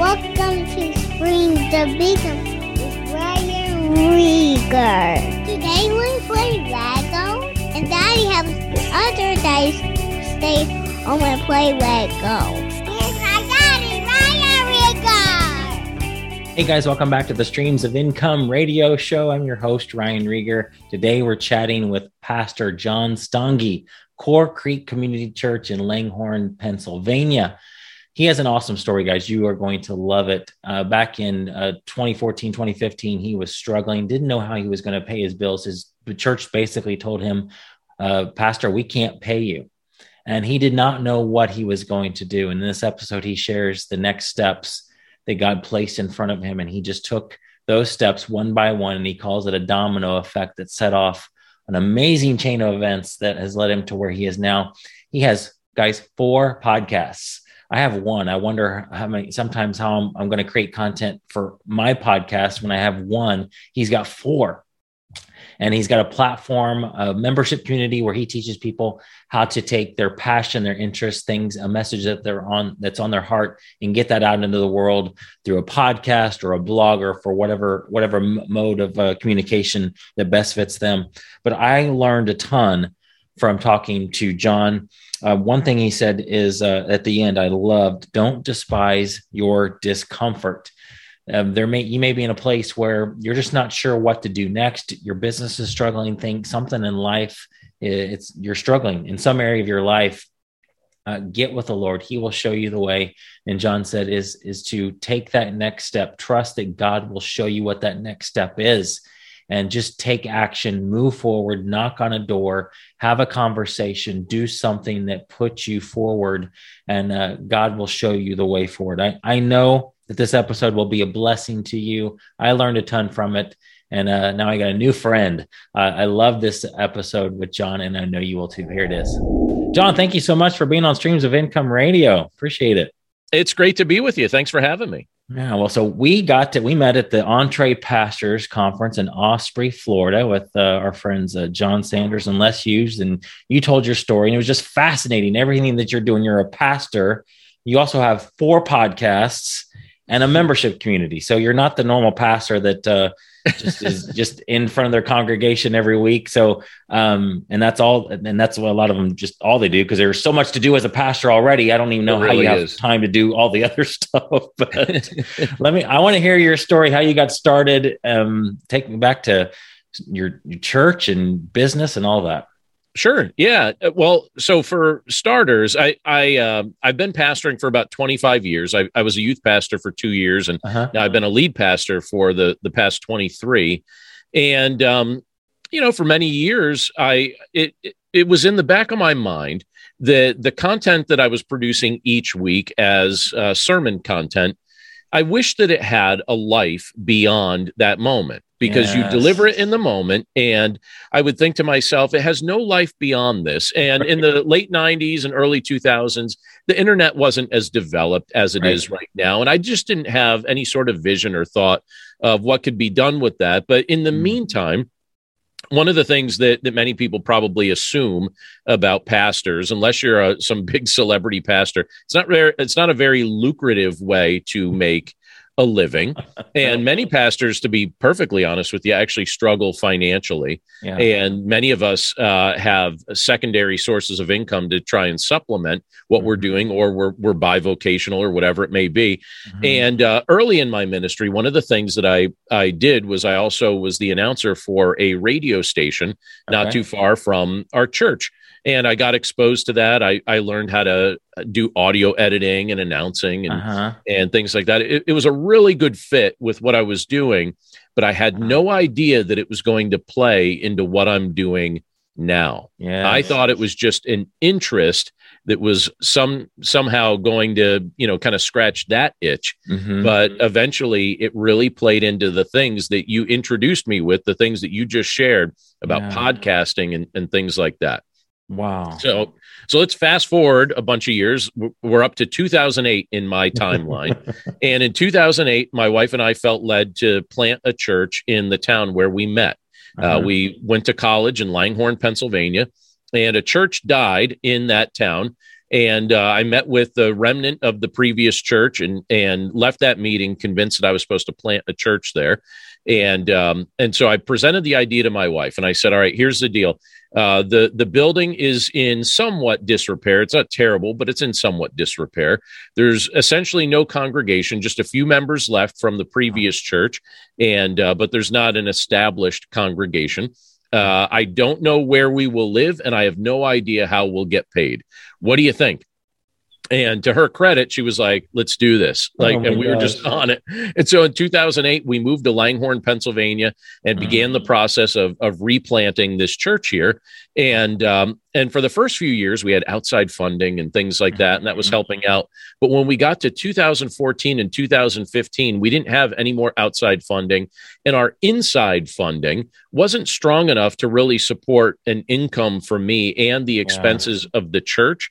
Welcome to Spring the Beacon with Ryan Rieger. Today we play Lego, and Daddy has other days stay home and play Lego. My daddy, Ryan Rieger. Hey guys, welcome back to the Streams of Income radio show. I'm your host, Ryan Rieger. Today we're chatting with Pastor John Stange, Core Creek Community Church in Langhorne, Pennsylvania. He has an awesome story, guys. You are going to love it. Uh, back in uh, 2014, 2015, he was struggling, didn't know how he was going to pay his bills. His church basically told him, uh, Pastor, we can't pay you. And he did not know what he was going to do. In this episode, he shares the next steps that God placed in front of him. And he just took those steps one by one, and he calls it a domino effect that set off an amazing chain of events that has led him to where he is now. He has, guys, four podcasts. I have one. I wonder how many, sometimes how I'm, I'm going to create content for my podcast when I have one. He's got four. And he's got a platform, a membership community where he teaches people how to take their passion, their interest, things, a message that they're on that's on their heart, and get that out into the world through a podcast or a blog or for whatever whatever mode of uh, communication that best fits them. But I learned a ton from talking to John. Uh, one thing he said is uh, at the end, I loved, don't despise your discomfort. Um, there may you may be in a place where you're just not sure what to do next. Your business is struggling. Think something in life. It's you're struggling in some area of your life. Uh, get with the Lord. He will show you the way. And John said is is to take that next step. Trust that God will show you what that next step is and just take action, move forward, knock on a door, have a conversation, do something that puts you forward, and uh, God will show you the way forward. I, I know that this episode will be a blessing to you. I learned a ton from it. And uh, now I got a new friend. Uh, I love this episode with John, and I know you will too. Here it is. John, thank you so much for being on Streams of Income Radio. Appreciate it. It's great to be with you. Thanks for having me. Yeah, well, so we got to we met at the EntrePastors Conference in Osprey, Florida, with uh, our friends uh, John Sanders and Les Hughes, and you told your story, and it was just fascinating. Everything that you're doing, you're a pastor. You also have four podcasts and a membership community. So you're not the normal pastor that uh, just is just in front of their congregation every week. So, um, and that's all, and that's what a lot of them just all they do because there's so much to do as a pastor already. I don't even know how you have time to do all the other stuff. But let me, I want to hear your story, how you got started. Um, take me back to your, your church and business and all that. Sure. Yeah. Uh, well, so for starters, I I uh, I've been pastoring for about 25 years. I, I was a youth pastor for two years, and uh-huh. now I've been a lead pastor for the the past 23. And um, you know, for many years, I it, it it was in the back of my mind that the content that I was producing each week as uh, sermon content, I wish that it had a life beyond that moment because yes. you deliver it in the moment. And I would think to myself, it has no life beyond this. And right. in the late 90s and early 2000s, the internet wasn't as developed as it right. is right now. And I just didn't have any sort of vision or thought of what could be done with that. But in the mm. meantime, one of the things that, that many people probably assume about pastors, unless you're a, some big celebrity pastor, it's not very, it's not a very lucrative way to make a living. and many pastors, to be perfectly honest with you, actually struggle financially. Yeah. And many of us uh, have secondary sources of income to try and supplement what mm-hmm. we're doing, or we're, we're bivocational or whatever it may be. Mm-hmm. And uh, early in my ministry, one of the things that I, I did was I also was the announcer for a radio station not okay. too far from our church and I got exposed to that. I, I learned how to do audio editing and announcing and, uh-huh. and things like that. It, it, was a really good fit with what I was doing, but I had no idea that it was going to play into what I'm doing now. Yes. I thought it was just an interest that was some somehow going to you know kind of scratch that itch mm-hmm. but eventually it really played into the things that you introduced me with the things that you just shared about yeah. podcasting and, and things like that Wow. So so let's fast forward a bunch of years. We're up to 2008 in my timeline. and in 2008, my wife and I felt led to plant a church in the town where we met. Uh, uh-huh. Uh, we went to college in Langhorne, Pennsylvania, and a church died in that town. and uh, I met with the remnant of the previous church and and left that meeting convinced that I was supposed to plant a church there, and um, and so I presented the idea to my wife, and I said, "All right, here's the deal. Uh, the the building is in somewhat disrepair. It's not terrible, but it's in somewhat disrepair. There's essentially no congregation, just a few members left from the previous church, and uh, but there's not an established congregation." Uh, I don't know where we will live, and I have no idea how we'll get paid. What do you think? And to her credit, she was like, "Let's do this!" Oh like, oh and we gosh. were just on it. And so, in 2008, we moved to Langhorne, Pennsylvania, and mm. began the process of of replanting this church here. And um, and for the first few years, we had outside funding and things like that, and that was mm-hmm. helping out. But when we got to 2014 and 2015, we didn't have any more outside funding, and our inside funding wasn't strong enough to really support an income for me and the expenses yeah. of the church.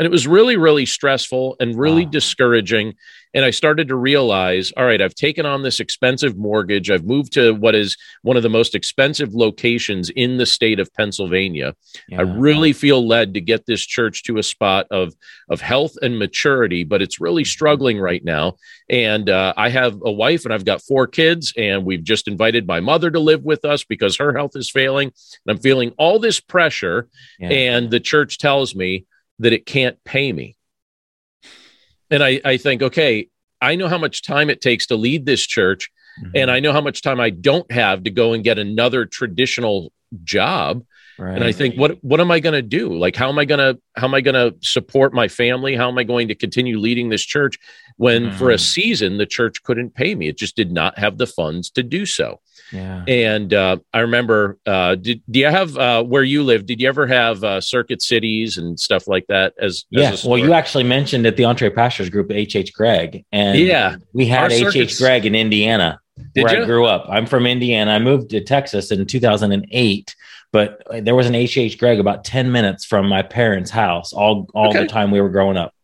And it was really, really stressful and really wow. discouraging. And I started to realize all right, I've taken on this expensive mortgage. I've moved to what is one of the most expensive locations in the state of Pennsylvania. Yeah. I really feel led to get this church to a spot of, of health and maturity, but it's really struggling right now. And uh, I have a wife and I've got four kids, and we've just invited my mother to live with us because her health is failing. And I'm feeling all this pressure. Yeah. And the church tells me, that it can't pay me. And I, I think, okay, I know how much time it takes to lead this church, mm-hmm. and I know how much time I don't have to go and get another traditional job. Right. And I think, what what am I going to do? Like, how am I going to how am I going to support my family? How am I going to continue leading this church when, mm-hmm. for a season, the church couldn't pay me? It just did not have the funds to do so. Yeah. And uh, I remember, uh, did, do you have uh, where you live? Did you ever have uh, circuit cities and stuff like that? As, yeah, well, you actually mentioned at the EntrePastors Group, H. H. Gregg, and yeah, we had H. H. Gregg in Indiana, did where you? I grew up. I'm from Indiana. I moved to Texas in 2008, but there was an H. H. Gregg about 10 minutes from my parents' house all all okay. the time we were growing up.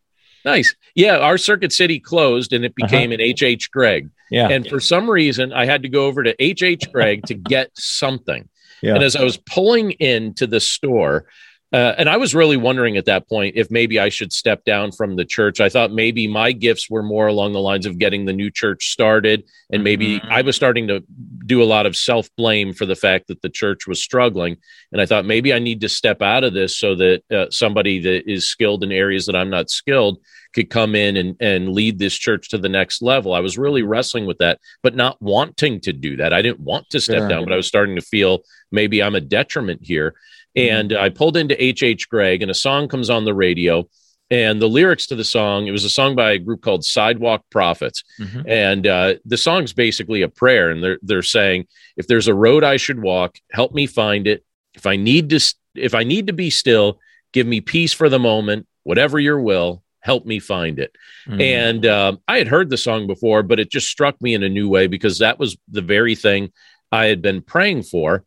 Nice. Yeah, our Circuit City closed and it uh-huh. became uh-huh. an H. H. Gregg. Yeah. And for some reason, I had to go over to H. H. Gregg to get something. Yeah. And as I was pulling into the store, uh, and I was really wondering at that point if maybe I should step down from the church. I thought maybe my gifts were more along the lines of getting the new church started. And maybe mm-hmm. I was starting to do a lot of self blame for the fact that the church was struggling. And I thought maybe I need to step out of this so that uh, somebody that is skilled in areas that I'm not skilled could come in and, and lead this church to the next level. I was really wrestling with that, but not wanting to do that. I didn't want to step down, but I was starting to feel maybe I'm a detriment here. Mm-hmm. And I pulled into H.H. H. Gregg, and a song comes on the radio. And the lyrics to the song, it was a song by a group called Sidewalk Prophets. Mm-hmm. And uh, the song's basically a prayer. And they're, they're saying, if there's a road I should walk, help me find it. If I need to, if I need to be still, give me peace for the moment, whatever your will, help me find it. Mm-hmm. And uh, I had heard the song before, but it just struck me in a new way because that was the very thing I had been praying for.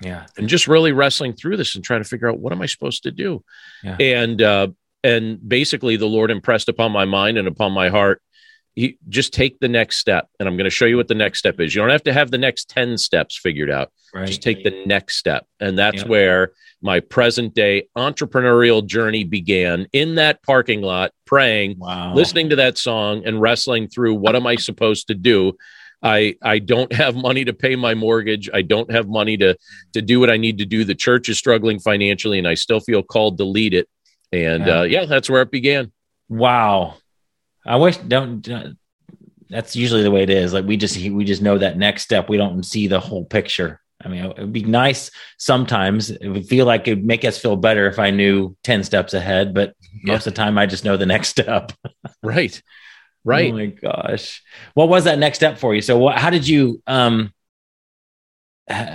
Yeah. And just really wrestling through this and trying to figure out what am I supposed to do? Yeah. And uh and basically the Lord impressed upon my mind and upon my heart you just take the next step and i'm going to show you what the next step is you don't have to have the next 10 steps figured out right. just take the next step and that's yeah. where my present day entrepreneurial journey began in that parking lot praying wow. listening to that song and wrestling through what am i supposed to do I I don't have money to pay my mortgage. I don't have money to to do what I need to do. The church is struggling financially, and I still feel called to lead it. And yeah, uh, yeah that's where it began. Wow, I wish don't. Uh, that's usually the way it is. Like we just we just know that next step. We don't see the whole picture. I mean, it would be nice sometimes. It would feel like it'd make us feel better if I knew 10 steps ahead, but yeah. most of the time I just know the next step. right. Right. Oh my gosh. What was that next step for you? So what, how did you, um,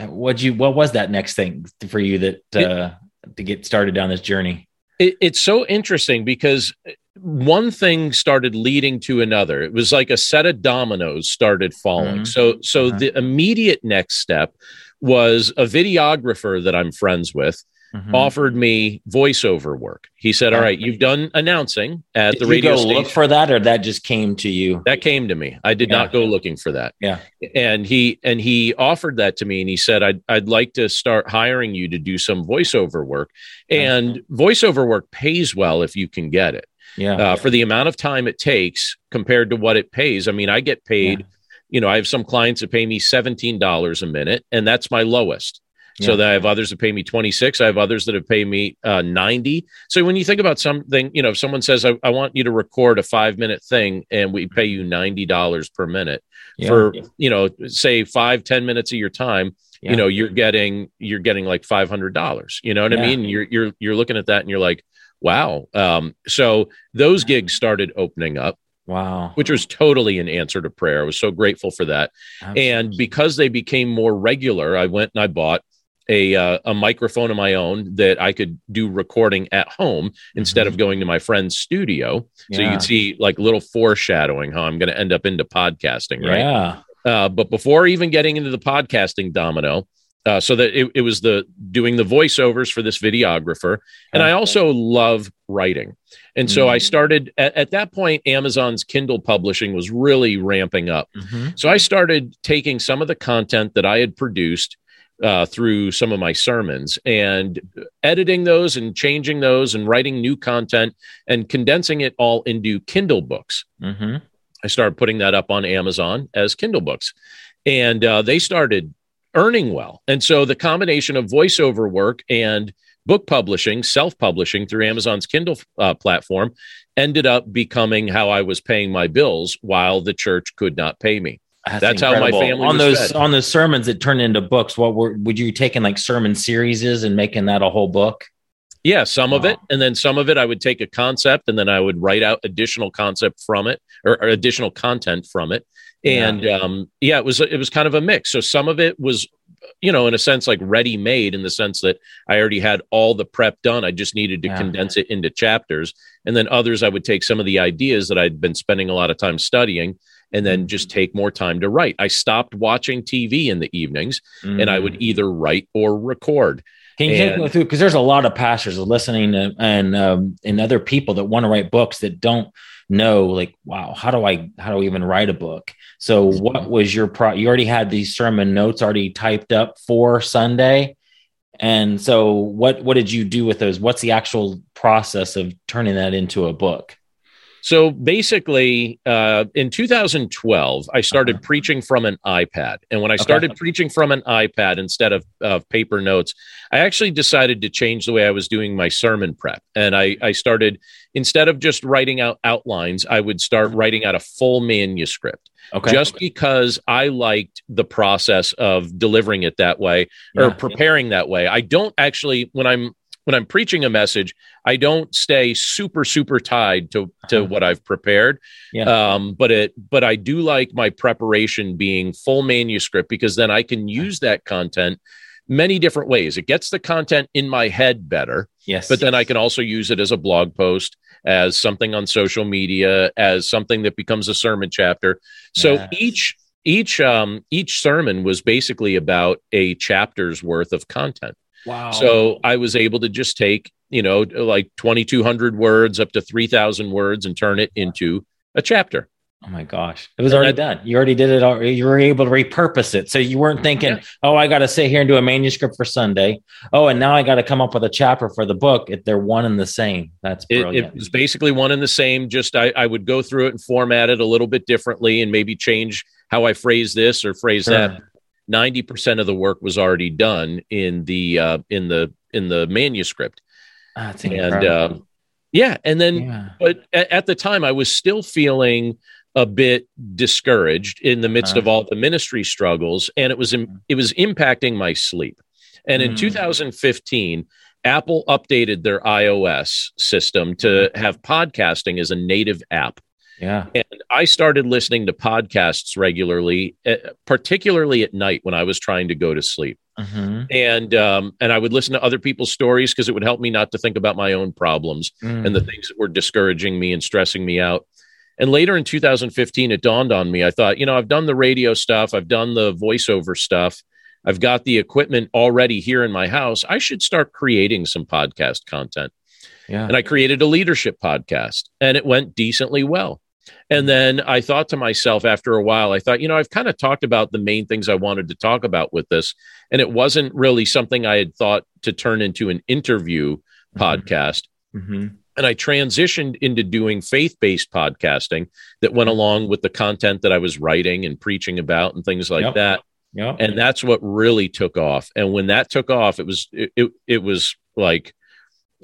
what you, what was that next thing for you that, uh, it, to get started down this journey? It, it's so interesting because one thing started leading to another. It was like a set of dominoes started falling. Mm-hmm. So, so uh-huh. the immediate next step was a videographer that I'm friends with mm-hmm. offered me voiceover work. He said, "All right, you've done announcing at did the radio station. Go look for that, or that just came to you. That came to me. I did yeah. not go looking for that. Yeah, and he and he offered that to me, and he said, "I'd I'd like to start hiring you to do some voiceover work, and voiceover work pays well if you can get it. Yeah, uh, for the amount of time it takes compared to what it pays. I mean, I get paid." Yeah. You know, I have some clients that pay me $17 a minute, and that's my lowest. Yeah. So that I have others that pay me 26. I have others that have paid me uh, 90. So when you think about something, you know, if someone says, I, I want you to record a five minute thing and we pay you $90 per minute yeah. for, you know, say five ten minutes of your time, you know, you're getting, you're getting like $500, you know what I mean? You're, you're, you're looking at that and you're like, wow. Um, so those gigs started opening up. Wow. Which was totally an answer to prayer. I was so grateful for that. Absolutely. And because they became more regular, I went and I bought a uh, a microphone of my own that I could do recording at home instead mm-hmm. of going to my friend's studio. Yeah. So you can see like little foreshadowing how I'm going to end up into podcasting, right? Yeah. Uh, but before even getting into the podcasting domino, uh, so that it, it, was the doing the voiceovers for this videographer, and I also love writing, and so mm-hmm. I started at, at, that point. Amazon's Kindle publishing was really ramping up, mm-hmm. so I started taking some of the content that I had produced uh, through some of my sermons and editing those and changing those and writing new content and condensing it all into Kindle books. Mm-hmm. I started putting that up on Amazon as Kindle books, and uh, they started earning well. And so the combination of voiceover work and book publishing, self publishing through Amazon's Kindle uh, platform ended up becoming how I was paying my bills while the church could not pay me. That's, That's how my family on those fed. on those sermons that turned into books. What were would you taking like sermon series and making that a whole book? Yeah, some wow. of it, and then some of it I would take a concept and then I would write out additional concept from it or, or additional content from it. And yeah. um, yeah, it was it was kind of a mix. So some of it was, you know, in a sense like ready made in the sense that I already had all the prep done. I just needed to yeah. condense it into chapters. And then others I would take some of the ideas that I'd been spending a lot of time studying and then just take more time to write. I stopped watching TV in the evenings mm. and I would mm. either write or record. Can you and, go through because there's a lot of pastors listening to, and um, and other people that want to write books that don't know like wow how do I how do I even write a book? So what was your pro? You already had these sermon notes already typed up for Sunday, and so what what did you do with those? What's the actual process of turning that into a book? So basically, uh, in 2012, I started uh-huh. preaching from an iPad. And when I started okay. preaching from an iPad instead of, of paper notes, I actually decided to change the way I was doing my sermon prep. And I, I started, instead of just writing out outlines, I would start uh-huh. writing out a full manuscript. Okay. Just because I liked the process of delivering it that way or yeah, preparing yeah. that way. I don't actually, when I'm when I'm preaching a message, I don't stay super super tied to to uh-huh. what I've prepared. Yeah. Um, but it but I do like my preparation being full manuscript because then I can use that content many different ways. It gets the content in my head better. Yes. But then I can also use it as a blog post, as something on social media, as something that becomes a sermon chapter. So yes. each each um each sermon was basically about a chapter's worth of content. Wow. So I was able to just take, you know, like 2,200 words up to 3,000 words and turn it into a chapter. Oh my gosh. It was already done. You already did it. All, you were able to repurpose it. So you weren't thinking, yeah. oh, I got to sit here and do a manuscript for Sunday. Oh, and now I got to come up with a chapter for the book. If they're one and the same. That's brilliant. It, it was basically one and the same. Just I, I would go through it and format it a little bit differently and maybe change how I phrase this or phrase sure. that 90% of the work was already done in the uh, in the in the manuscript and uh, yeah and then yeah. but at, the time i was still feeling a bit discouraged in the midst uh, of all the ministry struggles and it was it was impacting my sleep and in mm. 2015 apple updated their ios system to mm-hmm. have podcasting as a native app yeah. And I started listening to podcasts regularly, eh, particularly at night when I was trying to go to sleep. Mm-hmm. And um, and I would listen to other people's stories because it would help me not to think about my own problems mm. and the things that were discouraging me and stressing me out. And later in 2015, it dawned on me. I thought, you know, I've done the radio stuff, I've done the voiceover stuff. I've got the equipment already here in my house. I should start creating some podcast content. Yeah. And I created a leadership podcast and it went decently well. And then I thought to myself after a while, I thought, you know, I've kind of talked about the main things I wanted to talk about with this. And it wasn't really something I had thought to turn into an interview mm-hmm. podcast. Mm-hmm. And I transitioned into doing faith based podcasting that went along with the content that I was writing and preaching about and things like yep. that. Yep. And that's what really took off. And when that took off, it was, it, it, it was like,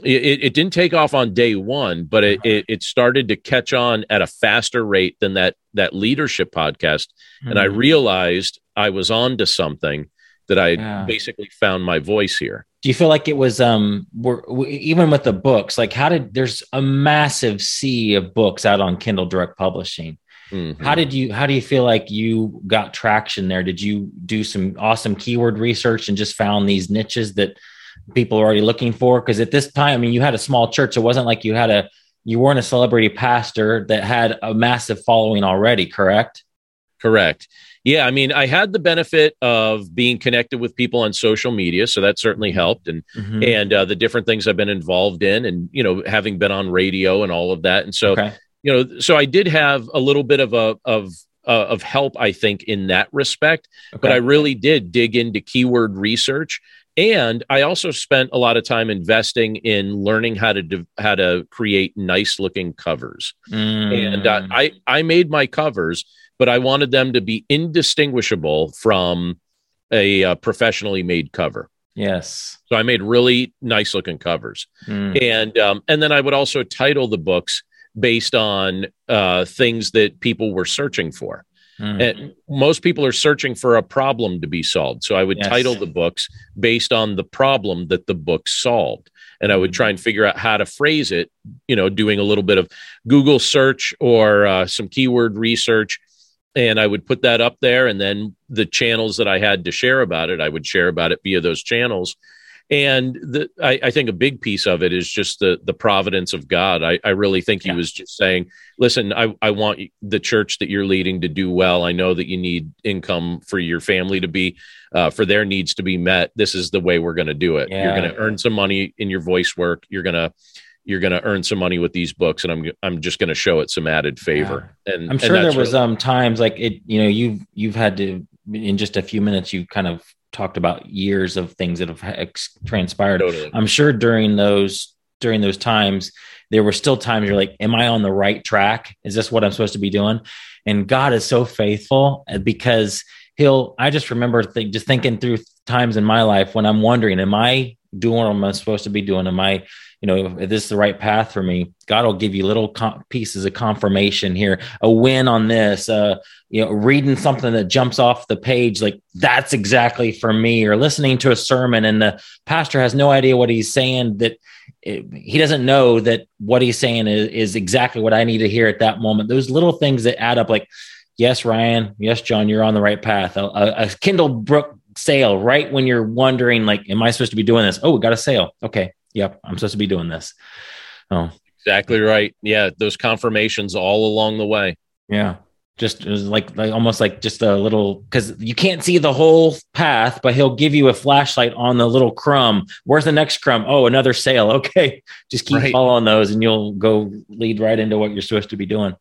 it, it, didn't take off on day one, but it, it, it, started to catch on at a faster rate than that that leadership podcast. Mm-hmm. And I hmm. realized I was on to something that I yeah. basically found my voice here. Do you feel like it was um we're, even with the books, like how did there's a massive sea of books out on Kindle Direct Publishing. Mm-hmm. How did you how do you feel like you got traction there? Did you do some awesome keyword research and just found these niches that people are already looking for? Because at this time, I mean, you had a small church. It wasn't like you had a you weren't a celebrity pastor that had a massive following already, correct? Correct. Yeah, I mean, I had the benefit of being connected with people on social media, so that certainly helped, and mm-hmm. and uh, the different things I've been involved in, and you know, having been on radio and all of that, and so okay. you know, so I did have a little bit of a of uh, of help, I think, in that respect. Okay. But I really did dig into keyword research and I also spent a lot of time investing in learning how to de- how to create nice looking covers. Mm. And uh, I I made my covers, but I wanted them to be indistinguishable from a uh, professionally made cover. Yes. So I made really nice looking covers, mm. and um, and then I would also title the books based on uh, things that people were searching for. Mm. And most people are searching for a problem to be solved. So I would yes. title the books based on the problem that the book solved. And I would try and figure out how to phrase it, you know, doing a little bit of Google search or uh, some keyword research. And I would put that up there. And then the channels that I had to share about it, I would share about it via those channels and the, I, I, think a big piece of it is just the the providence of God. I, I really think he yeah. was just saying, "Listen, I, I want the church that you're leading to do well. I know that you need income for your family to be, uh, for their needs to be met. This is the way we're going to do it. Yeah. You're going to earn some money in your voice work. You're gonna you're going to earn some money with these books and i'm i'm just going to show it some added favor yeah. and i'm sure and there was really- um times like it you know you've you've had to in just a few minutes you kind of talked about years of things that have ex- transpired. Totally. I'm sure during those during those times there were still times you're like, "Am I on the right track? Is this what I'm supposed to be doing?" And God is so faithful uh, because He'll. I just remember th- just thinking through times in my life when I'm wondering, "Am I doing what I'm supposed to be doing? Am I you know, if this is the right path for me, God will give you little com- pieces of confirmation here, a win on this, uh, you know, reading something that jumps off the page, like that's exactly for me, or listening to a sermon and the pastor has no idea what he's saying that it, he doesn't know that what he's saying is, is exactly what I need to hear at that moment. Those little things that add up, like, yes, Ryan, yes, John, you're on the right path. A, a, a Kindle Brook sale right when you're wondering, like, am I supposed to be doing this? Oh, we got a sale. Okay, yep, I'm supposed to be doing this. Oh, exactly right. Yeah, those confirmations all along the way. Yeah, just like like almost like just a little because you can't see the whole path, but he'll give you a flashlight on the little crumb. Where's the next crumb? Oh, another sale. Okay, just keep right. following those, and you'll go lead right into what you're supposed to be doing.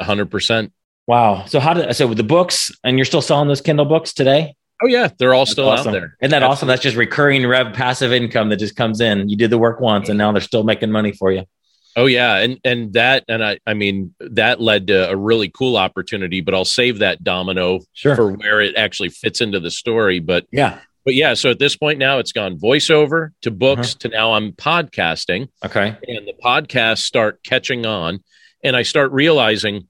hundred percent. Wow. So how did I so with the books, and you're still selling those Kindle books today? Oh yeah, they're all That's still awesome. out there. Isn't that Absolutely. awesome? That's just recurring rev passive income that just comes in. You did the work once and now they're still making money for you. Oh yeah, and and that and I I mean that led to a really cool opportunity, but I'll save that domino sure. for where it actually fits into the story. But yeah, but yeah, so at this point now it's gone voiceover to books uh-huh. to now I'm podcasting. Okay, and the podcasts start catching on, and I start realizing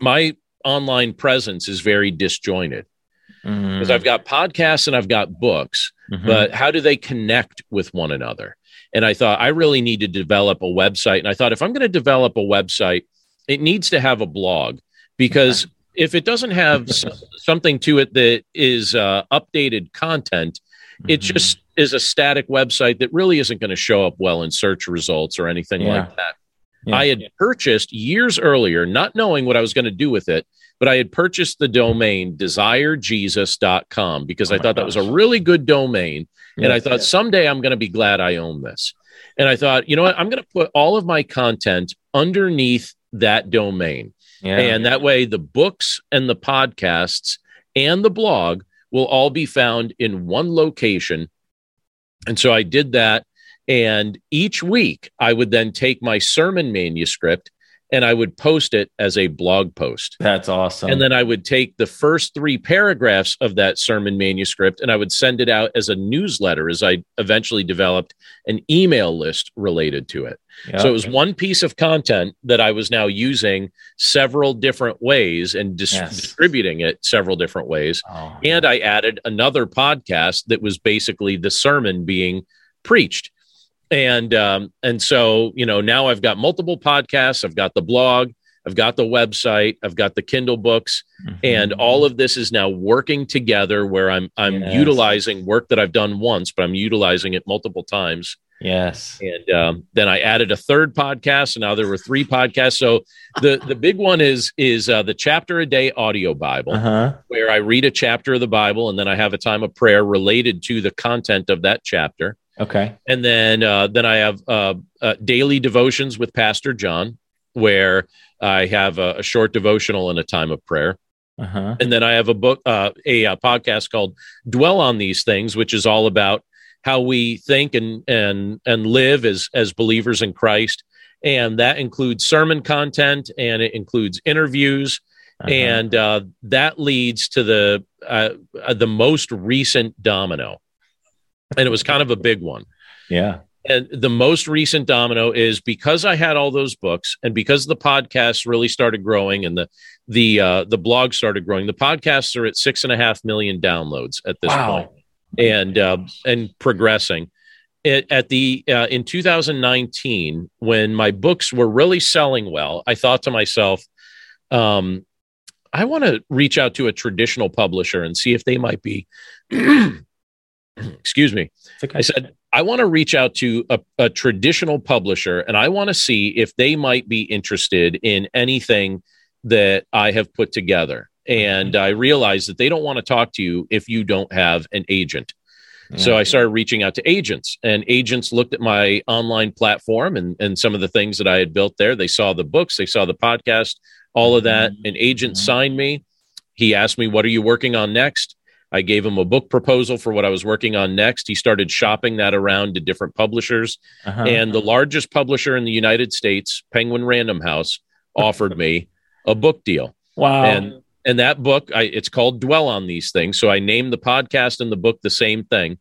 my online presence is very disjointed because mm. I've got podcasts and I've got books, mm-hmm. but how do they connect with one another? And I thought I really need to develop a website. And I thought if I'm going to develop a website, it needs to have a blog because if it doesn't have something to it that is uh, updated content, mm-hmm. it just is a static website that really isn't going to show up well in search results or anything yeah. like that. Yeah. I had purchased years earlier, not knowing what I was going to do with it, but I had purchased the domain desirejesus.com because oh I thought gosh. that was a really good domain. Yes, and I thought yes. someday I'm going to be glad I own this. And I thought, you know what? I'm going to put all of my content underneath that domain. Yeah. And that way, the books and the podcasts and the blog will all be found in one location. And so I did that. And each week, I would then take my sermon manuscript and I would post it as a blog post. That's awesome. And then I would take the first three paragraphs of that sermon manuscript and I would send it out as a newsletter as I eventually developed an email list related to it. Yep. So it was one piece of content that I was now using several different ways and dis- yes. distributing it several different ways. Oh, and I added another podcast that was basically the sermon being preached and um, and so you know now I've got multiple podcasts, I've got the blog, I've got the website, I've got the Kindle books, mm-hmm. and all of this is now working together where I'm I'm yes. utilizing work that I've done once, but I'm utilizing it multiple times. Yes. And um, then I added a third podcast, and now there were three podcasts. So the the big one is is uh, the chapter a day audio Bible, uh-huh. where I read a chapter of the Bible, and then I have a time of prayer related to the content of that chapter. Okay. And then uh, then I have uh, uh, daily devotions with Pastor John, where I have a, a short devotional and a time of prayer. Uh-huh. And then I have a book, uh, a, a, uh, podcast called "Dwell on These Things," which is all about how we think and and and live as as believers in Christ, and that includes sermon content and it includes interviews, uh-huh. and uh, that leads to the uh, uh, the most recent domino and it was kind of a big one. Yeah. And the most recent domino is because I had all those books, and because the podcasts really started growing, and the the uh, the blog started growing. The podcasts are at six and a half million downloads at this wow. point, and uh, and progressing. It, at the uh, in 2019, when my books were really selling well, I thought to myself, um, I want to reach out to a traditional publisher and see if they might be excuse me. Okay. I said, I want to reach out to a, a traditional publisher and I want to see if they might be interested in anything that I have put together. And mm-hmm. I realized that they don't want to talk to you if you don't have an agent. So I started reaching out to agents, and agents looked at my online platform and, and some of the things that I had built there. They saw the books, they saw the podcast, all of that. Mm-hmm. An agent mm-hmm. signed me. He asked me, What are you working on next? I gave him a book proposal for what I was working on next. He started shopping that around to different publishers. Uh-huh. And the largest publisher in the United States, Penguin Random House, offered me a book deal. Wow. And and that book, I, it's called Dwell on These Things. So I named the podcast and the book the same thing.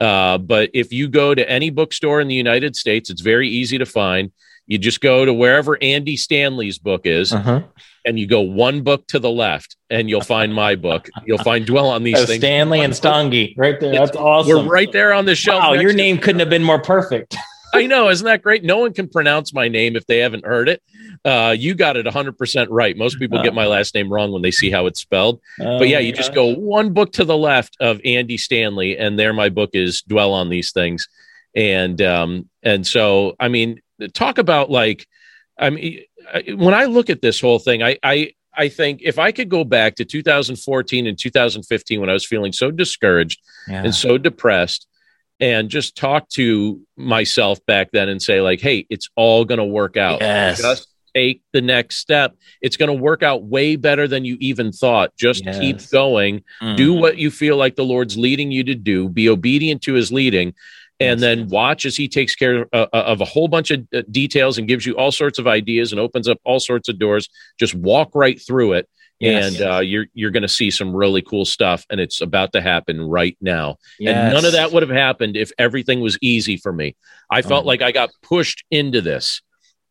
Uh, but if you go to any bookstore in the United States, it's very easy to find. You just go to wherever Andy Stanley's book is, uh-huh. And you go one book to the left, and you'll find my book. You'll find Dwell on These Things. Stanley and Stange, right there. That's awesome. We're right there on the shelf. Wow, your name couldn't have been more perfect. I know, isn't that great? No one can pronounce my name if they haven't heard it. Uh, you got it 100% right. Most people get my last name wrong when they see how it's spelled. Oh, but yeah, you just go one book to the left of Andy Stanley, and there my book is Dwell on These Things. And um, and so, I mean, talk about like, I mean, when I look at this whole thing, I, I, I think if I could go back to 2014 and 2015 when I was feeling so discouraged yeah. and so depressed and just talk to myself back then and say like, Hey, it's all going to work out. Yes. Just take the next step. It's going to work out way better than you even thought. Just yes. keep going. Mm. Do what you feel like the Lord's leading you to do. Be obedient to his leading and then watch as he takes care uh, uh, of a whole bunch of uh, details and gives you all sorts of ideas and opens up all sorts of doors. Just walk right through it. Yes. And uh, you're you're going to see some really cool stuff, and it's about to happen right now. Yes. And none of that would have happened if everything was easy for me. I felt oh. like I got pushed into this,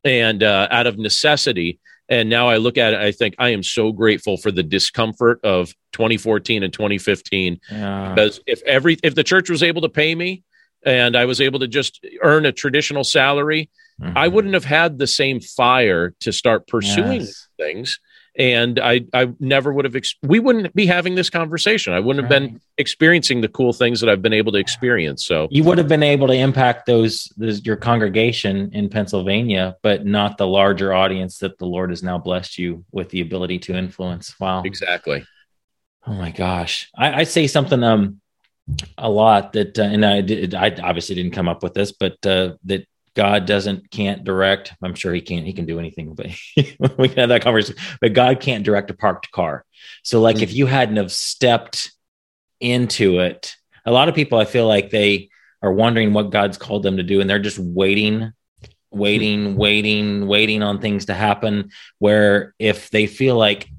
and uh, out of necessity. And now I look at it, I think I am so grateful for the discomfort of 2014 and 2015. Yeah. Because if every if the church was able to pay me, and I was able to just earn a traditional salary, mm-hmm. I wouldn't have had the same fire to start pursuing yes. things. and I I never would have ex- we wouldn't be having this conversation. I wouldn't right. have been experiencing the cool things that I've been able to experience. So you would have been able to impact those, those your congregation in Pennsylvania, but not the larger audience that the Lord has now blessed you with the ability to influence. Wow, exactly. Oh my gosh, I, I say something um a lot that, uh, and I did, I obviously didn't come up with this, but uh, that God doesn't can't direct. I'm sure he can't. He can do anything, but we can have that conversation. But God can't direct a parked car. So, like, mm-hmm. if you hadn't have stepped into it, a lot of people I feel like they are wondering what God's called them to do, and they're just waiting, waiting, mm-hmm. waiting, waiting on things to happen. Where if they feel like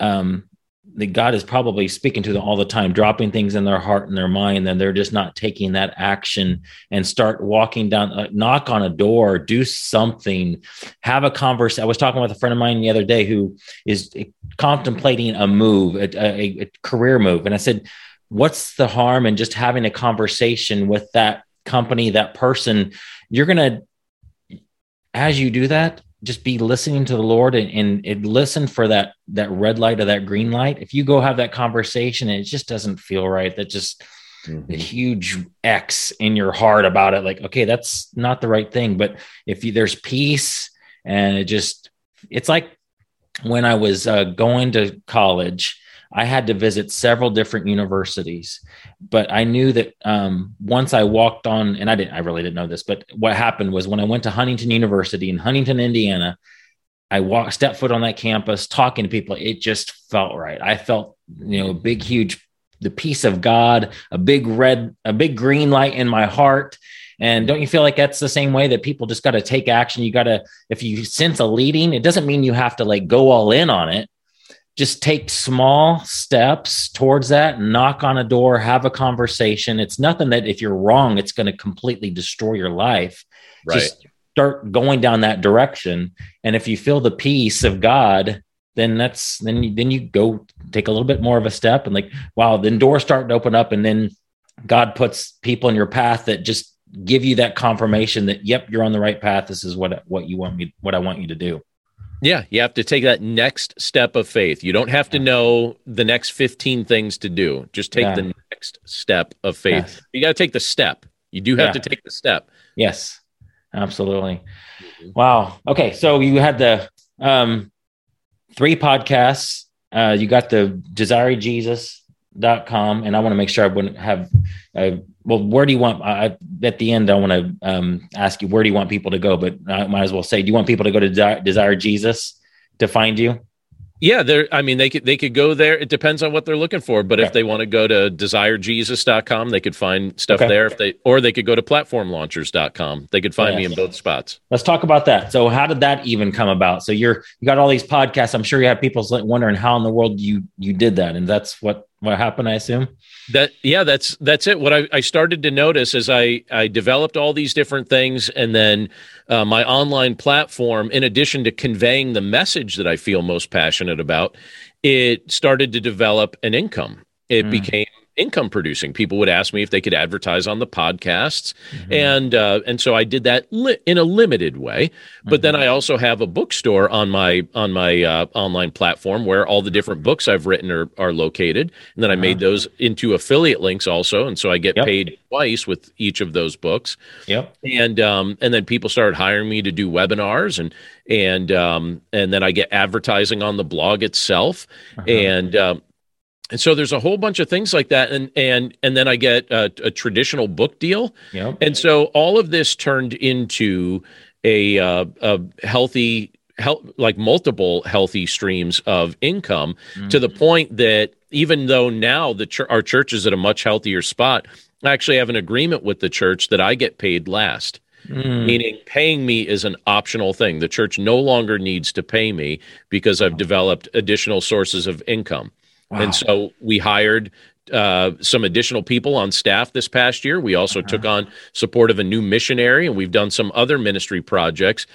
um, that God is probably speaking to them all the time, dropping things in their heart and their mind, then they're just not taking that action and start walking down, uh, knock on a door, do something, have a conversation. I was talking with a friend of mine the other day who is contemplating a move, a, a, a career move. And I said, What's the harm in just having a conversation with that company, that person? You're going to, as you do that, just be listening to the Lord and, and, and, listen for that that red light or that green light. If you go have that conversation and it just doesn't feel right, that just mm-hmm. a huge X in your heart about it, like, okay, that's not the right thing. But if you, there's peace and it just, it's like when I was uh, going to college I had to visit several different universities, but I knew that um, once I walked on, and I didn't, I really didn't know this, but what happened was when I went to Huntington University in Huntington, Indiana, I walked, stepped foot on that campus, talking to people. It just felt right. I felt, you know, a big, huge, the peace of God, a big red, a big green light in my heart. And don't you feel like that's the same way that people just got to take action? You got to, if you sense a leading, it doesn't mean you have to like go all in on it just take small steps towards that knock on a door have a conversation. It's nothing that if you're wrong it's going to completely destroy your life. Right. just start going down that direction. And if you feel the peace of god then that's then you, then you go take a little bit more of a step and like wow then doors start to open up and then god puts people in your path that just give you that confirmation that yep you're on the right path. This is what what you want me what i want you to do yeah, you have to take that next step of faith. You don't have to know the next 15 things to do. Just take yeah. the next step of faith. Yes. You got to take the step. You do have yeah. to take the step. Yes, absolutely. Mm-hmm. Wow. Okay. So you had the um, three podcasts. Uh, you got the Desire Jesus dot com and i want to make sure i wouldn't have uh, well where do you want I, at the end i want to um, ask you where do you want people to go but i might as well say do you want people to go to desire jesus to find you yeah, there. I mean, they could they could go there. It depends on what they're looking for. But okay. if they want to go to desirejesus.com, they could find stuff okay. there. If they or they could go to platformlaunchers.com. They could find yes. me in both spots. Let's talk about that. So, how did that even come about? So, you're you got all these podcasts. I'm sure you have people wondering how in the world you you did that, and that's what what happened. I assume that yeah, that's that's it. What I, I started to notice as I I developed all these different things, and then uh, my online platform, in addition to conveying the message that I feel most passionate about, it started to develop an income. It mm. became income producing. People would ask me if they could advertise on the podcasts, mm-hmm. and uh, and so I did that li- in a limited way. But mm-hmm. then I also have a bookstore on my on my uh, online platform where all the different books I've written are are located, and then I made uh-huh. those into affiliate links also, and so I get yep. paid twice with each of those books. Yep. And um and then people started hiring me to do webinars and and um and then I get advertising on the blog itself, uh-huh. and um, and so there's a whole bunch of things like that and and and then i get a, a traditional book deal yep. and so all of this turned into a, uh, a healthy health like multiple healthy streams of income mm-hmm. to the point that even though now the ch- our church is at a much healthier spot i actually have an agreement with the church that i get paid last Mm. meaning paying me is an optional thing. The church no longer needs to pay me because I've developed additional sources of income. Wow. And so we hired uh, some additional people on staff this past year. We also uh-huh. took on support of a new missionary, and we've done some other ministry projects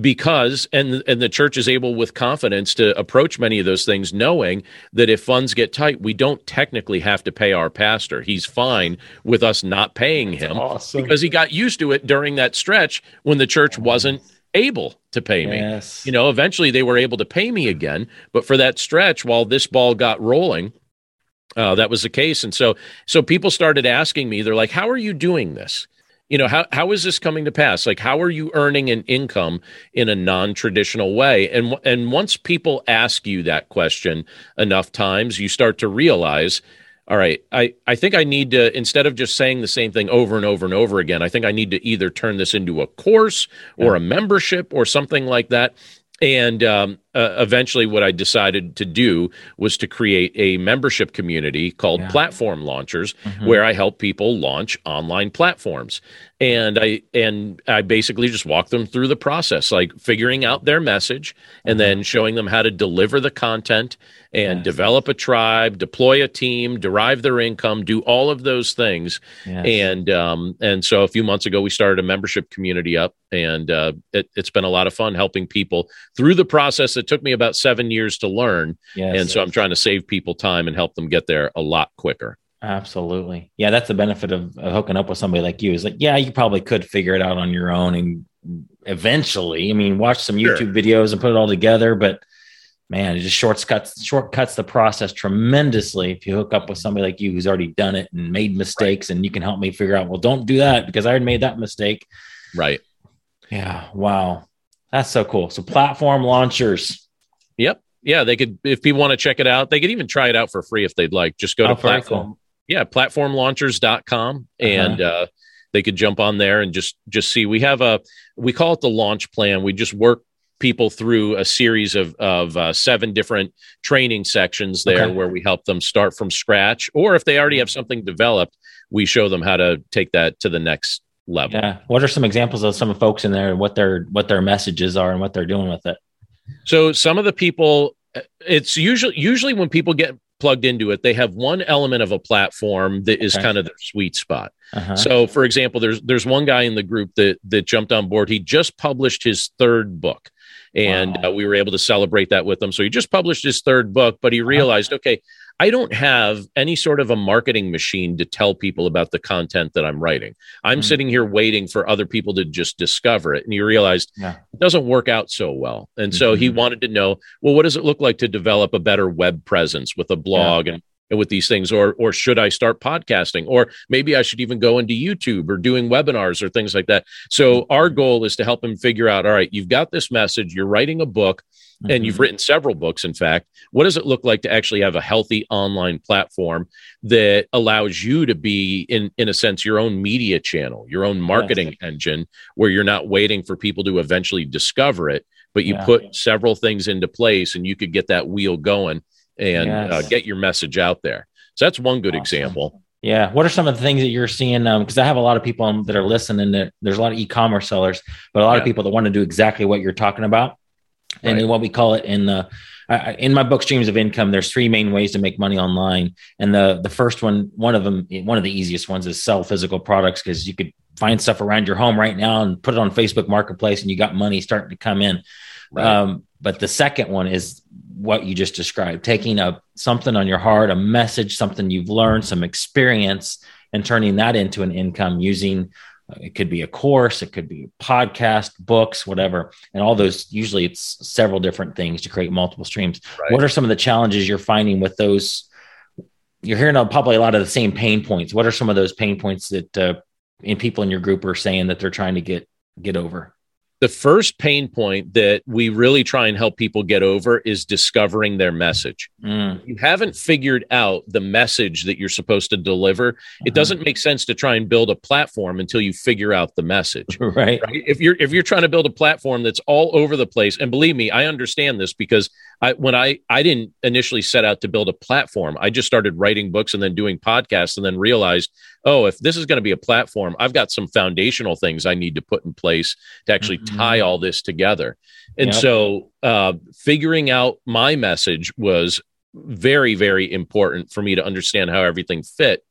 because and and the church is able with confidence to approach many of those things knowing that if funds get tight we don't technically have to pay our pastor he's fine with us not paying him awesome. because he got used to it during that stretch when the church wasn't able to pay me. Yes. You know, eventually they were able to pay me again, but for that stretch while this ball got rolling, uh, that was the case. And so, so people started asking me, they're like, "How are you doing this? You know, how how is this coming to pass? Like, how are you earning an income in a non traditional way?" And and once people ask you that question enough times, you start to realize all right, I, I think I need to, instead of just saying the same thing over and over and over again, I think I need to either turn this into a course or a membership or something like that. And um, uh, eventually, what I decided to do was to create a membership community called yeah. Platform Launchers, mm-hmm. where I help people launch online platforms. And I and I basically just walk them through the process, like figuring out their message, and mm-hmm. then showing them how to deliver the content and yes. develop a tribe, deploy a team, derive their income, do all of those things. Yes. And um, and so a few months ago, we started a membership community up, and uh, it, has been a lot of fun helping people through the process. It took me about seven years to learn, yes, and so I'm trying to save people time and help them get there a lot quicker. Absolutely, yeah. That's the benefit of, of hooking up with somebody like you. Is like, yeah, you probably could figure it out on your own and eventually. I mean, watch some YouTube sure. videos and put it all together, but man, it just shortcuts shortcuts the process tremendously if you hook up with somebody like you who's already done it and made mistakes right. and you can help me figure out, well, don't do that because I had made that mistake. Right. Yeah. Wow. That's so cool. So platform launchers. Yep. Yeah, they could if people want to check it out, they could even try it out for free if they'd like. Just go to oh, platform. Cool. Yeah, platformlaunchers.com uh-huh. and uh, they could jump on there and just just see. We have a we call it the launch plan. We just work people through a series of, of uh, seven different training sections there okay. where we help them start from scratch. Or if they already have something developed, we show them how to take that to the next level. Yeah. What are some examples of some folks in there, what their what their messages are and what they're doing with it? So some of the people it's usually usually when people get plugged into it, they have one element of a platform that is okay. kind of their sweet spot. Uh-huh. So, for example, there's there's one guy in the group that that jumped on board. He just published his third book, and wow. uh, we were able to celebrate that with him. So he just published his third book, but he uh-huh. realized, okay, I don't have any sort of a marketing machine to tell people about the content that I'm writing. I'm mm-hmm. sitting here waiting for other people to just discover it. And he realized yeah. it doesn't work out so well. And mm-hmm. so he mm-hmm. wanted to know, well, what does it look like to develop a better web presence with a blog yeah. and with these things or or should i start podcasting or maybe i should even go into youtube or doing webinars or things like that so our goal is to help him figure out all right you've got this message you're writing a book mm-hmm. and you've mm-hmm. written several books in fact what does it look like to actually have a healthy online platform that allows you to be in in a sense your own media channel your own marketing yes. engine where you're not waiting for people to eventually discover it but you yeah. put several things into place and you could get that wheel going and uh, yes. uh, get your message out there. So that's one good awesome. example. Yeah. What are some of the things that you're seeing? Because um, I have a lot of people that are listening. That there's a lot of e-commerce sellers, but a lot yeah. of people that want to do exactly what you're talking about. And right. what we call it in the uh, in my book streams of income there's three main ways to make money online and the the first one one of them one of the easiest ones is sell physical products because you could find stuff around your home right now and put it on facebook marketplace and you got money starting to come in right. um, but the second one is what you just described taking a something on your heart a message something you've learned some experience and turning that into an income using uh, it could be a course it could be a podcast books whatever. And all those usually it's several different things to create multiple streams. Right. what are some of the challenges you're finding with those? You're hearing probably a lot of the same pain points. What are some of those pain points that uh, in people in your group are saying that they're trying to get get over the first pain point that we really try and help people get over is discovering their message. Mm. You haven't figured out the message that you're supposed to deliver. Uh-huh. It doesn't make sense to try and build a platform until you figure out the message. Right. right. If you're if you're trying to build a platform that's all over the place, and believe me, I understand this because I when I I didn't initially set out to build a platform. I just started writing books and then doing podcasts and then realized, oh, if this is going to be a platform, I've got some foundational things I need to put in place to actually mm-hmm. tie all this together. And yep. so uh, figuring out my message was very very important for me to understand how everything fit.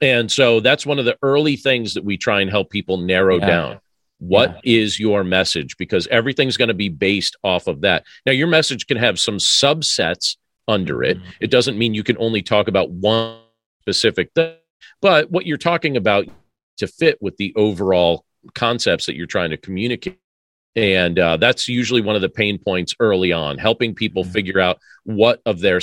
And so that's one of the early things that we try and help people narrow yeah. down what yeah. is your message? Because everything's going to be based off of that. Now, your message can have some subsets under it. Mm-hmm. It doesn't mean you can only talk about one specific thing, but what you're talking about to fit with the overall concepts that you're trying to communicate and uh, that's usually one of the pain points early on helping people mm-hmm. figure out what of their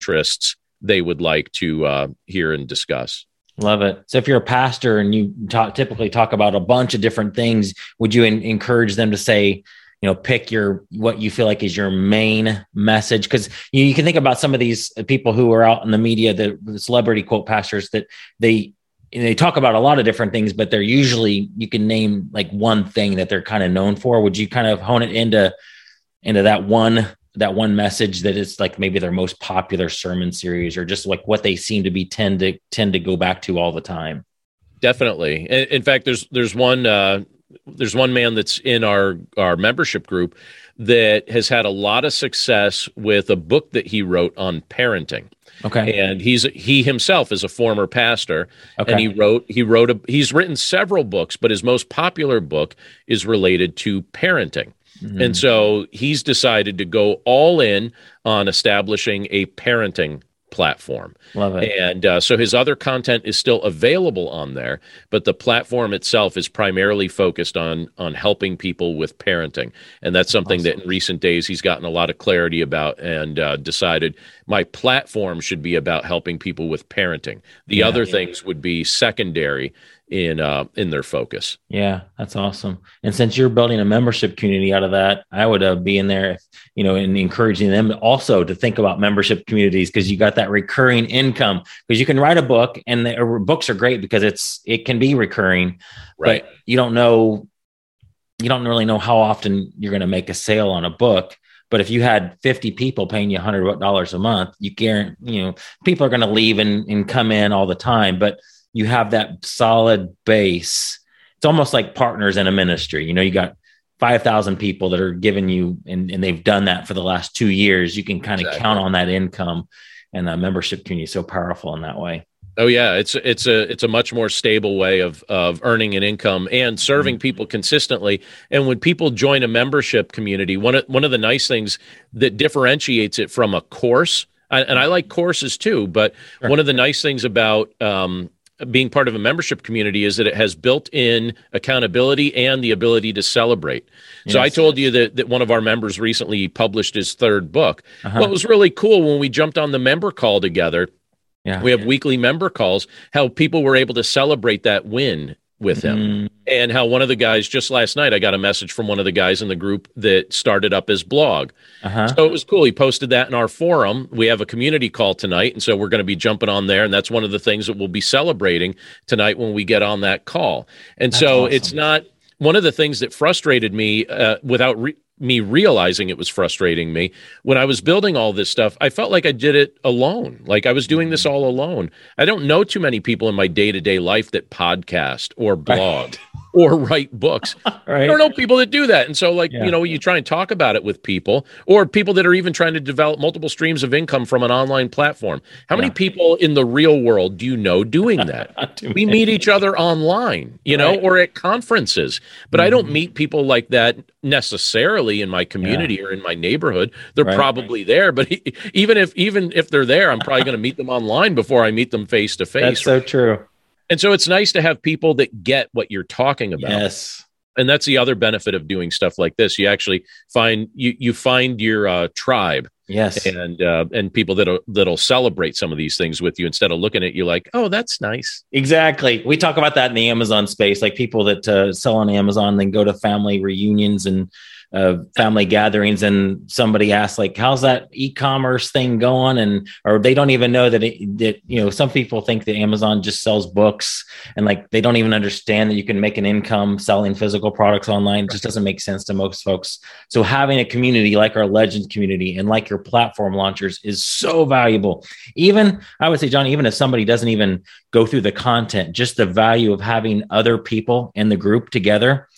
interests they would like to uh, hear and discuss Love it. So, if you're a pastor and you talk, typically talk about a bunch of different things, would you in, encourage them to say, you know, pick your what you feel like is your main message? Because you, you, can think about some of these people who are out in the media, the, the celebrity quote pastors, that they they talk about a lot of different things, but they're usually you can name like one thing that they're kind of known for. Would you kind of hone it into into that one that one message that is like maybe their most popular sermon series or just like what they seem to be tend to tend to go back to all the time definitely in fact there's there's one uh there's one man that's in our our membership group that has had a lot of success with a book that he wrote on parenting okay and he's he himself is a former pastor okay. and he wrote he wrote a he's written several books but his most popular book is related to parenting Mm-hmm. And so he's decided to go all in on establishing a parenting platform. Love it. And uh, so his other content is still available on there, but the platform itself is primarily focused on on helping people with parenting, and that's something awesome. that in recent days he's gotten a lot of clarity about and uh, decided my platform should be about helping people with parenting. The yeah, other yeah. things would be secondary in uh, in their focus. Yeah, that's awesome. And since you're building a membership community out of that, I would uh, be in there, you know, and encouraging them also to think about membership communities because you got that recurring income. Because you can write a book, and the uh, books are great because it's it can be recurring, right? But you don't know, you don't really know how often you're going to make a sale on a book. But if you had 50 people paying you $100 a month, you guarantee, you know, people are going to leave and, and come in all the time. But you have that solid base. It's almost like partners in a ministry. You know, you got 5,000 people that are giving you, and, and they've done that for the last two years. You can kind of exactly. count on that income and the membership community is so powerful in that way. Oh yeah, it's it's a it's a much more stable way of of earning an income and serving mm-hmm. people consistently. And when people join a membership community, one of one of the nice things that differentiates it from a course, and I like courses too, but sure. one of the nice things about um, being part of a membership community is that it has built in accountability and the ability to celebrate. Yes. So I told you that, that one of our members recently published his third book. Uh-huh. What was really cool when we jumped on the member call together. Yeah. We have weekly member calls, how people were able to celebrate that win with him. Mm. And how one of the guys just last night, I got a message from one of the guys in the group that started up his blog. Uh-huh. So it was cool. He posted that in our forum. We have a community call tonight. And so we're going to be jumping on there. And that's one of the things that we'll be celebrating tonight when we get on that call. And that's so awesome. it's not one of the things that frustrated me uh, without re- me realizing it was frustrating me when I was building all this stuff. I felt like I did it alone, like I was doing this mm-hmm. all alone. I don't know too many people in my day to day life that podcast or blog or write books. right. I don't know people that do that. And so, like, yeah. you know, you try and talk about it with people or people that are even trying to develop multiple streams of income from an online platform. How many people in the real world do you know doing that? we meet each other online, you right. know, or at conferences, but mm-hmm. I don't mm-hmm. meet people like that necessarily in my community yeah. or in my neighborhood. They're right. probably there, but even if even if they're there, I'm probably going to meet them online before I meet them face to face. That's so true. And so it's nice to have people that get what you're talking about. Yes. And that's the other benefit of doing stuff like this. You actually find you you find your uh, tribe. Yes. And uh, and people that'll that'll celebrate some of these things with you instead of looking at you like, oh, that's nice. Exactly. We talk about that in the Amazon space, like people that uh, sell on Amazon, then go to family reunions and uh, family gatherings and somebody asks like how's that e-commerce thing going? And or they don't even know that it that you know some people think that amazon just sells books and like they don't even understand that you can make an income selling physical products online. It just doesn't make sense to most folks. So having a community like our legends community and like your platform launchers is so valuable. Even i would say john even if somebody doesn't even go through the content just the value of having other people in the group together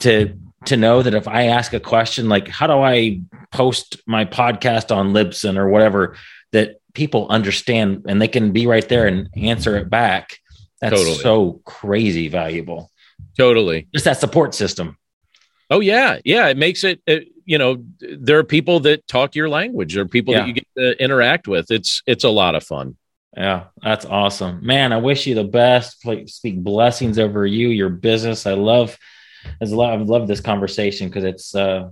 to to know that if I ask a question like, how do I post my podcast on Libsyn or whatever, that people understand and they can be right there and answer it back. That's totally. so crazy valuable. Totally. Just that support system. Oh yeah, yeah. It makes it. it you know, there are people that talk your language. There are people yeah. that you get to interact with. It's it's a lot of fun. Yeah, that's awesome, man. I wish you the best. Speak blessings over you, your business. I love As a lot, I've loved this conversation because it's uh,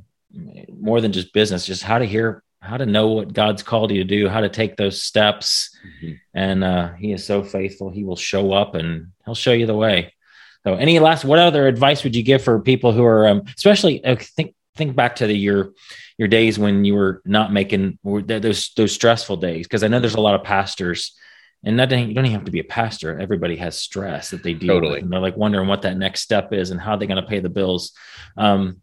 more than just business, just how to hear, how to know what God's called you to do, how to take those steps. Mm-hmm. And uh, He is so faithful; He will show up and He'll show you the way. So, any last, what other advice would you give for people who are, um, especially uh, think think back to the your your days when you were not making those those stressful days? Because I know there's a lot of pastors and that you don't even have to be a pastor. Everybody has stress that they deal totally. with, and they're like wondering what that next step is and how they're going to pay the bills. Um,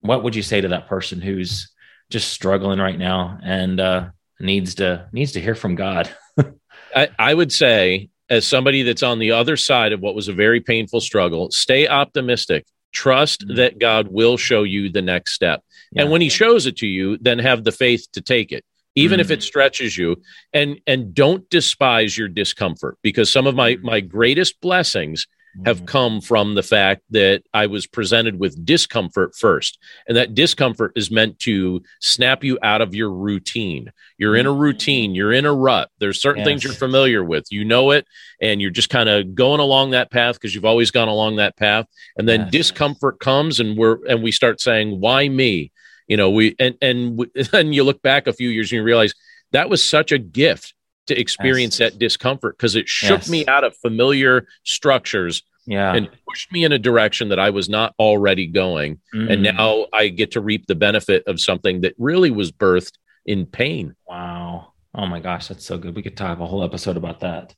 what would you say to that person who's just struggling right now and uh, needs to needs to hear from God? I, I would say, as somebody that's on the other side of what was a very painful struggle, stay optimistic. Trust mm-hmm. that God will show you the next step. Yeah. And when he shows it to you, then have the faith to take it even mm. if it stretches you and and don't despise your discomfort because some of my my greatest blessings have mm. come from the fact that I was presented with discomfort first. And that discomfort is meant to snap you out of your routine. You're in a mm. routine, you're in a rut. There's certain yes. things you're familiar with. You know it, and you're just kind of going along that path because you've always gone along that path. And then yes. discomfort comes and we're and we start saying, "Why me?" You know we and and then you look back a few years and you realize that was such a gift to experience yes. that discomfort because it shook yes. me out of familiar structures yeah. and pushed me in a direction that I was not already going. Mm. And now I get to reap the benefit of something that really was birthed in pain. Wow. Oh my gosh, that's so good. We could talk a whole episode about that.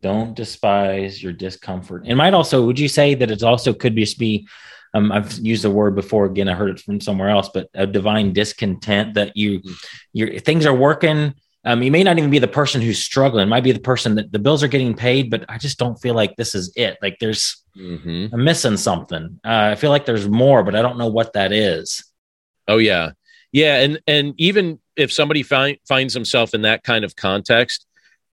Don't despise your discomfort. It might also, would you say that it also could just be um, I've used the word before. Again, I heard it from somewhere else, but a divine discontent that you, mm-hmm. your things are working. Um, you may not even be the person who's struggling. It might be the person that the bills are getting paid, but I just don't feel like this is it. Like there's, mm-hmm. I'm missing something. Uh, I feel like there's more, but I don't know what that is. Oh yeah, yeah, and and even if somebody find, finds himself in that kind of context,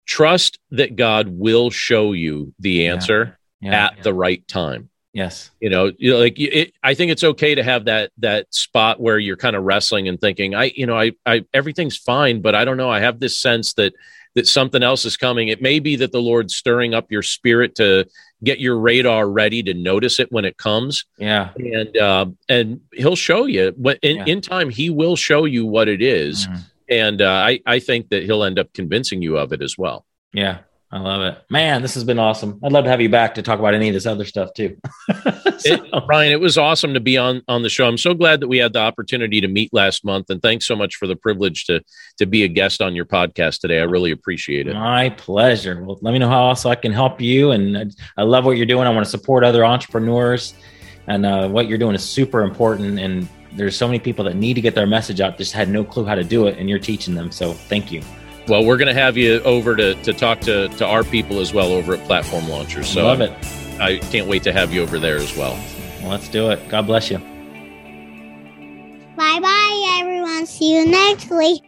trust that God will show you the answer yeah. Yeah. at yeah. the right time. Yes. You know, you know like it, I think it's okay to have that that spot where you're kind of wrestling and thinking, I, you know, I, I, everything's fine, but I don't know. I have this sense that that something else is coming. It may be that the Lord's stirring up your spirit to get your radar ready to notice it when it comes. Yeah. And uh, and He'll show you. But in, yeah. in time, He will show you what it is. Mm-hmm. And uh, I I think that He'll end up convincing you of it as well. Yeah. I love it. Man, this has been awesome. I'd love to have you back to talk about any of this other stuff too. so. it, Ryan, it was awesome to be on on the show. I'm so glad that we had the opportunity to meet last month and thanks so much for the privilege to to be a guest on your podcast today. I really appreciate it. My pleasure. Well, let me know how else I can help you and I, I love what you're doing. I want to support other entrepreneurs and uh, what you're doing is super important and there's so many people that need to get their message out just had no clue how to do it and you're teaching them. So, thank you. Well, we're going to have you over to, to talk to, to our people as well over at Platform Launchers. So love it. I can't wait to have you over there as well. well let's do it. God bless you. Bye bye, everyone. See you next week.